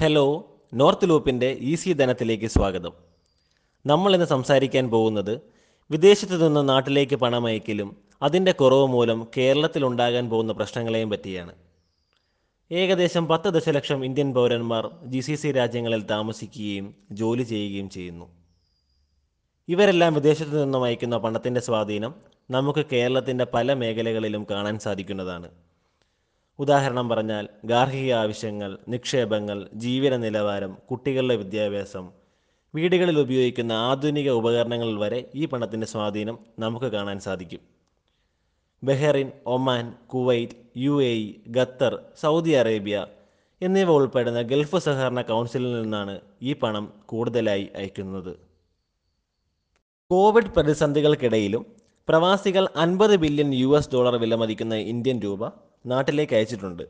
Hello North ലൂപ്പിന്റെ easy ധനത്തിലേക്ക് സ്വാഗതം. നമ്മൾ ഇന്ന് സംസാരിക്കാൻ പോകുന്നത് വിദേശത്തു നിന്ന് നാട്ടിലേക്ക് പണമയക്കലും അതിന്റെ കുറവ് മൂലം കേരളത്തിലുണ്ടാകാൻ പോകുന്ന പ്രശ്നങ്ങളെയും പറ്റിയാണ്. ഏകദേശം പത്ത് ദശലക്ഷം ഇന്ത്യൻ പൗരന്മാർ ജി സി സി രാജ്യങ്ങളിൽ താമസിക്കുകയും ജോലി ചെയ്യുകയും ചെയ്യുന്നു. ഇവരെല്ലാം വിദേശത്തു നിന്നും അയക്കുന്ന പണത്തിന്റെ സ്വാധീനം നമുക്ക് കേരളത്തിന്റെ പല മേഖലകളിലും കാണാൻ സാധിക്കുന്നതാണ്. ഉദാഹരണം പറഞ്ഞാൽ ഗാർഹിക ആവശ്യങ്ങൾ നിക്ഷേപങ്ങൾ ജീവിത നിലവാരം കുട്ടികളുടെ വിദ്യാഭ്യാസം വീടുകളിൽ ഉപയോഗിക്കുന്ന ആധുനിക ഉപകരണങ്ങൾ വരെ ഈ പണത്തിന്റെ സ്വാധീനം നമുക്ക് കാണാൻ സാധിക്കും. Bahrain Oman Kuwait U A E Qatar Saudi Arabia എന്നിവ ഉൾപ്പെടുന്ന ഗൾഫ് സഹകരണ കൗൺസിലിൽ നിന്നാണ് ഈ പണം കൂടുതലായി അയക്കുന്നത്. കോവിഡ് പ്രതിസന്ധികൾക്കിടയിലും പ്രവാസികൾ അൻപത് ബില്യൺ യു ഡോളർ വിലമതിക്കുന്ന ഇന്ത്യൻ രൂപ നാട്ടിലേക്ക് അയച്ചിട്ടുണ്ട്.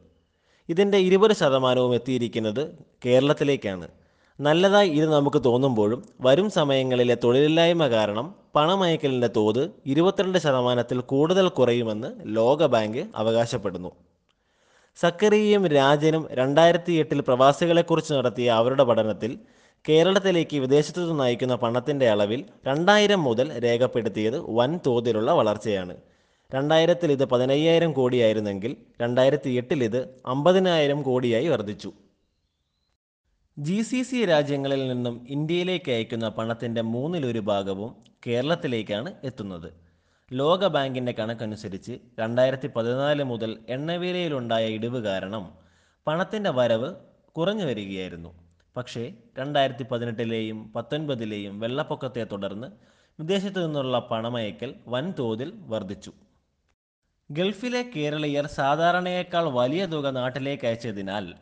ഇതിന്റെ ഇരുപത് ശതമാനവും എത്തിയിരിക്കുന്നത് കേരളത്തിലേക്കാണ്. നല്ലതായി ഇത് നമുക്ക് തോന്നുമ്പോഴും വരും സമയങ്ങളിലെ തൊഴിലില്ലായ്മ കാരണം പണമയക്കലിന്റെ തോത് ഇരുപത്തിരണ്ട് ശതമാനത്തിൽ കൂടുതൽ കുറയുമെന്ന് ലോകബാങ്ക് അവകാശപ്പെടുന്നു. സക്കറിയയും രാജനും രണ്ടായിരത്തി എട്ടിൽ പ്രവാസികളെക്കുറിച്ച് നടത്തിയ അവരുടെ പഠനത്തിൽ കേരളത്തിലേക്ക് വിദേശത്തു നിന്ന് അയക്കുന്ന പണത്തിന്റെ അളവിൽ രണ്ടായിരം മുതൽ രേഖപ്പെടുത്തിയത് വൻ തോതിലുള്ള വളർച്ചയാണ്. രണ്ടായിരത്തിൽ ഇത് പതിനയ്യായിരം കോടിയായിരുന്നെങ്കിൽ രണ്ടായിരത്തി എട്ടിൽ ഇത് അമ്പതിനായിരം കോടിയായി വർദ്ധിച്ചു. ജി സി സി രാജ്യങ്ങളിൽ നിന്നും ഇന്ത്യയിലേക്ക് അയക്കുന്ന പണത്തിന്റെ മൂന്നിലൊരു ഭാഗവും കേരളത്തിലേക്കാണ് എത്തുന്നത്. ലോകബാങ്കിന്റെ കണക്കനുസരിച്ച് രണ്ടായിരത്തി പതിനാല് മുതൽ എണ്ണവിലയിലുണ്ടായ ഇടിവ് കാരണം പണത്തിന്റെ വരവ് കുറഞ്ഞു വരികയായിരുന്നു. പക്ഷേ രണ്ടായിരത്തി പതിനെട്ടിലെയും പത്തൊൻപതിലെയും വെള്ളപ്പൊക്കത്തെ തുടർന്ന് വിദേശത്തു നിന്നുള്ള പണമയക്കൽ വൻതോതിൽ വർദ്ധിച്ചു. ഗൾഫിലെ കേരളീയർ സാധാരണയേക്കാൾ വലിയ തുക നാട്ടിലേക്ക് അയച്ചതിനാൽ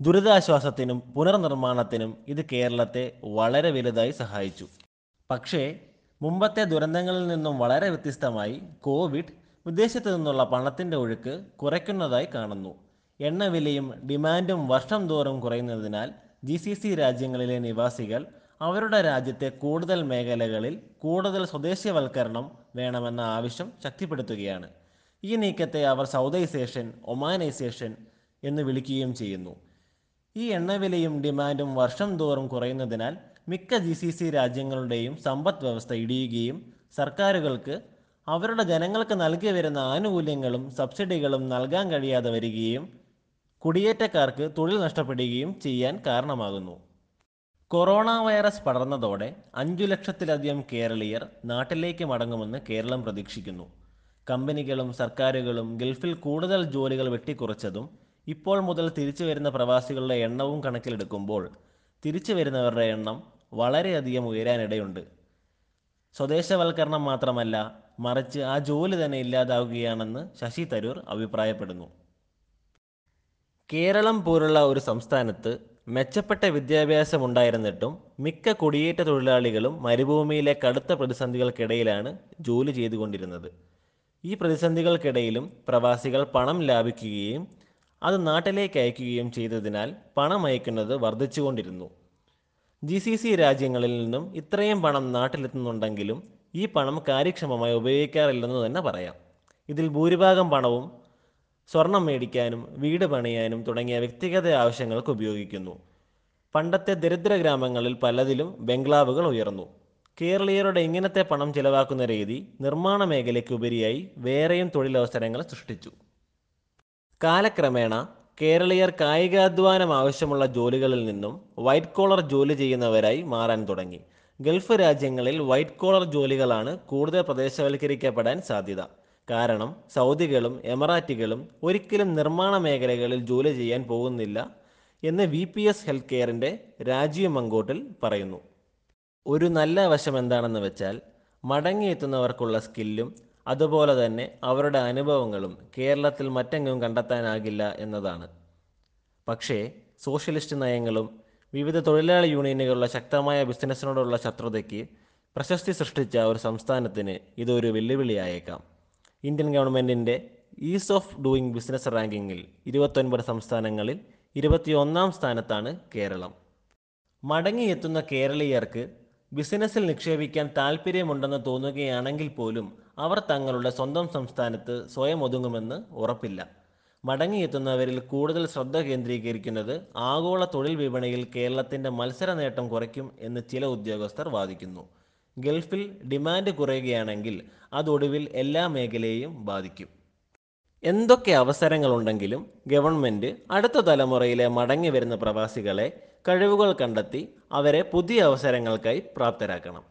ദുരിതാശ്വാസത്തിനും പുനർനിർമ്മാണത്തിനും ഇത് കേരളത്തെ വളരെ വലുതായി സഹായിച്ചു. പക്ഷേ മുമ്പത്തെ ദുരന്തങ്ങളിൽ നിന്നും വളരെ വ്യത്യസ്തമായി കോവിഡ് വിദേശത്തു നിന്നുള്ള പണത്തിന്റെ ഒഴുക്ക് കുറയ്ക്കുന്നതായി കാണുന്നു. എണ്ണവിലയും ഡിമാൻഡും വർഷം തോറും കുറയുന്നതിനാൽ ജി സി സി രാജ്യങ്ങളിലെ നിവാസികൾ അവരുടെ രാജ്യത്തെ കൂടുതൽ മേഖലകളിൽ കൂടുതൽ സ്വദേശീയവൽക്കരണം വേണമെന്ന ആവശ്യം ശക്തിപ്പെടുത്തുകയാണ്. ഈ നീക്കത്തെ അവർ സൗദൈസേഷൻ ഒമാനൈസേഷൻ എന്ന് വിളിക്കുകയും ചെയ്യുന്നു. ഈ എണ്ണവിലയും ഡിമാൻഡും വർഷം തോറും കുറയുന്നതിനാൽ മിക്ക ജി സി സി രാജ്യങ്ങളുടെയും സമ്പദ് വ്യവസ്ഥ ഇടിയുകയും സർക്കാരുകൾക്ക് അവരുടെ ജനങ്ങൾക്ക് നൽകി വരുന്ന ആനുകൂല്യങ്ങളും സബ്സിഡികളും നൽകാൻ കഴിയാതെ വരികയും കുടിയേറ്റക്കാർക്ക് തൊഴിൽ നഷ്ടപ്പെടുകയും ചെയ്യാൻ കാരണമാകുന്നു. കൊറോണ വൈറസ് പടർന്നതോടെ അഞ്ചു ലക്ഷത്തിലധികം കേരളീയർ നാട്ടിലേക്ക് മടങ്ങുമെന്ന് കേരളം പ്രതീക്ഷിക്കുന്നു. കമ്പനികളും സർക്കാരുകളും ഗൾഫിൽ കൂടുതൽ ജോലികൾ വെട്ടിക്കുറച്ചതും ഇപ്പോൾ മുതൽ തിരിച്ചു വരുന്ന പ്രവാസികളുടെ എണ്ണവും കണക്കിലെടുക്കുമ്പോൾ തിരിച്ചു വരുന്നവരുടെ എണ്ണം വളരെയധികം ഉയരാനിടയുണ്ട്. സ്വദേശവൽക്കരണം മാത്രമല്ല മറിച്ച് ആ ജോലി തന്നെ ഇല്ലാതാവുകയാണെന്ന് ശശി തരൂർ അഭിപ്രായപ്പെടുന്നു. കേരളം പോലുള്ള ഒരു സംസ്ഥാനത്ത് മെച്ചപ്പെട്ട വിദ്യാഭ്യാസം ഉണ്ടായിരുന്നിട്ടും മിക്ക കുടിയേറ്റ തൊഴിലാളികളും മരുഭൂമിയിലെ കടുത്ത പ്രതിസന്ധികൾക്കിടയിലാണ് ജോലി ചെയ്തുകൊണ്ടിരുന്നത്. ഈ പ്രതിസന്ധികൾക്കിടയിലും പ്രവാസികൾ പണം ലാഭിക്കുകയും അത് നാട്ടിലേക്ക് അയക്കുകയും ചെയ്തതിനാൽ പണം അയക്കുന്നത് വർദ്ധിച്ചുകൊണ്ടിരുന്നു. ജി സി സി രാജ്യങ്ങളിൽ നിന്നും ഇത്രയും പണം നാട്ടിലെത്തുന്നുണ്ടെങ്കിലും ഈ പണം കാര്യക്ഷമമായി ഉപയോഗിക്കാറില്ലെന്ന് തന്നെ പറയാം. ഇതിൽ ഭൂരിഭാഗം പണവും സ്വർണം മേടിക്കാനും വീട് പണിയാനും തുടങ്ങിയ വ്യക്തിഗത ആവശ്യങ്ങൾക്ക് ഉപയോഗിക്കുന്നു. പണ്ടത്തെ ദരിദ്ര ഗ്രാമങ്ങളിൽ പലതിലും ബംഗ്ലാവുകൾ ഉയർന്നു. കേരളീയരുടെ ഇങ്ങനത്തെ പണം ചിലവാക്കുന്ന രീതി നിർമ്മാണ മേഖലയ്ക്ക് ഉപരിയായി വേറെയും തൊഴിലവസരങ്ങൾ സൃഷ്ടിച്ചു. കാലക്രമേണ കേരളീയർ കായികാധ്വാനം ആവശ്യമുള്ള ജോലികളിൽ നിന്നും വൈറ്റ് കോളർ ജോലി ചെയ്യുന്നവരായി മാറാൻ തുടങ്ങി. ഗൾഫ് രാജ്യങ്ങളിൽ വൈറ്റ് കോളർ ജോലികളാണ് കൂടുതൽ പ്രദേശവൽക്കരിക്കപ്പെടാൻ സാധ്യത. കാരണം സൗദികളും എമറാറ്റികളും ഒരിക്കലും നിർമ്മാണ മേഖലകളിൽ ജോലി ചെയ്യാൻ പോകുന്നില്ല എന്ന് വി പി എസ് ഹെൽത്ത് കെയറിന്റെ രാജീവ് മങ്കോട്ടിൽ പറയുന്നു. ഒരു നല്ല വശം എന്താണെന്ന് വെച്ചാൽ മടങ്ങിയെത്തുന്നവർക്കുള്ള സ്കില്ലും അതുപോലെ തന്നെ അവരുടെ അനുഭവങ്ങളും കേരളത്തിൽ മറ്റെങ്ങും കണ്ടെത്താനാകില്ല എന്നതാണ്. പക്ഷേ സോഷ്യലിസ്റ്റ് നയങ്ങളും വിവിധ തൊഴിലാളി യൂണിയനുകളുടെ ശക്തമായ ബിസിനസ്സിനോടുള്ള ശത്രുതയ്ക്ക് പ്രശസ്തി സൃഷ്ടിച്ച ഒരു സംസ്ഥാനത്തിന് ഇതൊരു വെല്ലുവിളിയായേക്കാം. ഇന്ത്യൻ ഗവൺമെന്റിന്റെ ഈസ് ഓഫ് ഡൂയിങ് ബിസിനസ് റാങ്കിങ്ങിൽ ഇരുപത്തൊൻപത് സംസ്ഥാനങ്ങളിൽ ഇരുപത്തിയൊന്നാം സ്ഥാനത്താണ് കേരളം. മടങ്ങിയെത്തുന്ന കേരളീയർക്ക് ബിസിനസ്സിൽ നിക്ഷേപിക്കാൻ താൽപ്പര്യമുണ്ടെന്ന് തോന്നുകയാണെങ്കിൽ പോലും അവർ തങ്ങളുടെ സ്വന്തം സംസ്ഥാനത്ത് സ്വയം ഒതുങ്ങുമെന്ന് ഉറപ്പില്ല. മടങ്ങിയെത്തുന്നവരിൽ കൂടുതൽ ശ്രദ്ധ കേന്ദ്രീകരിക്കുന്നത് ആഗോള തൊഴിൽ വിപണിയിൽ കേരളത്തിന്റെ മത്സര നേട്ടം കുറയ്ക്കും എന്ന് ചില ഉദ്യോഗസ്ഥർ വാദിക്കുന്നു. ഗൾഫിൽ ഡിമാൻഡ് കുറയുകയാണെങ്കിൽ അതൊടുവിൽ എല്ലാ മേഖലയെയും ബാധിക്കും. എന്തൊക്കെ അവസരങ്ങളുണ്ടെങ്കിലും ഗവൺമെന്റ് അടുത്ത തലമുറയിലെ മടങ്ങി വരുന്ന പ്രവാസികളെ കഴിവുകൾ കണ്ടെത്തി അവരെ പുതിയ അവസരങ്ങൾക്കായി പ്രാപ്തരാക്കണം.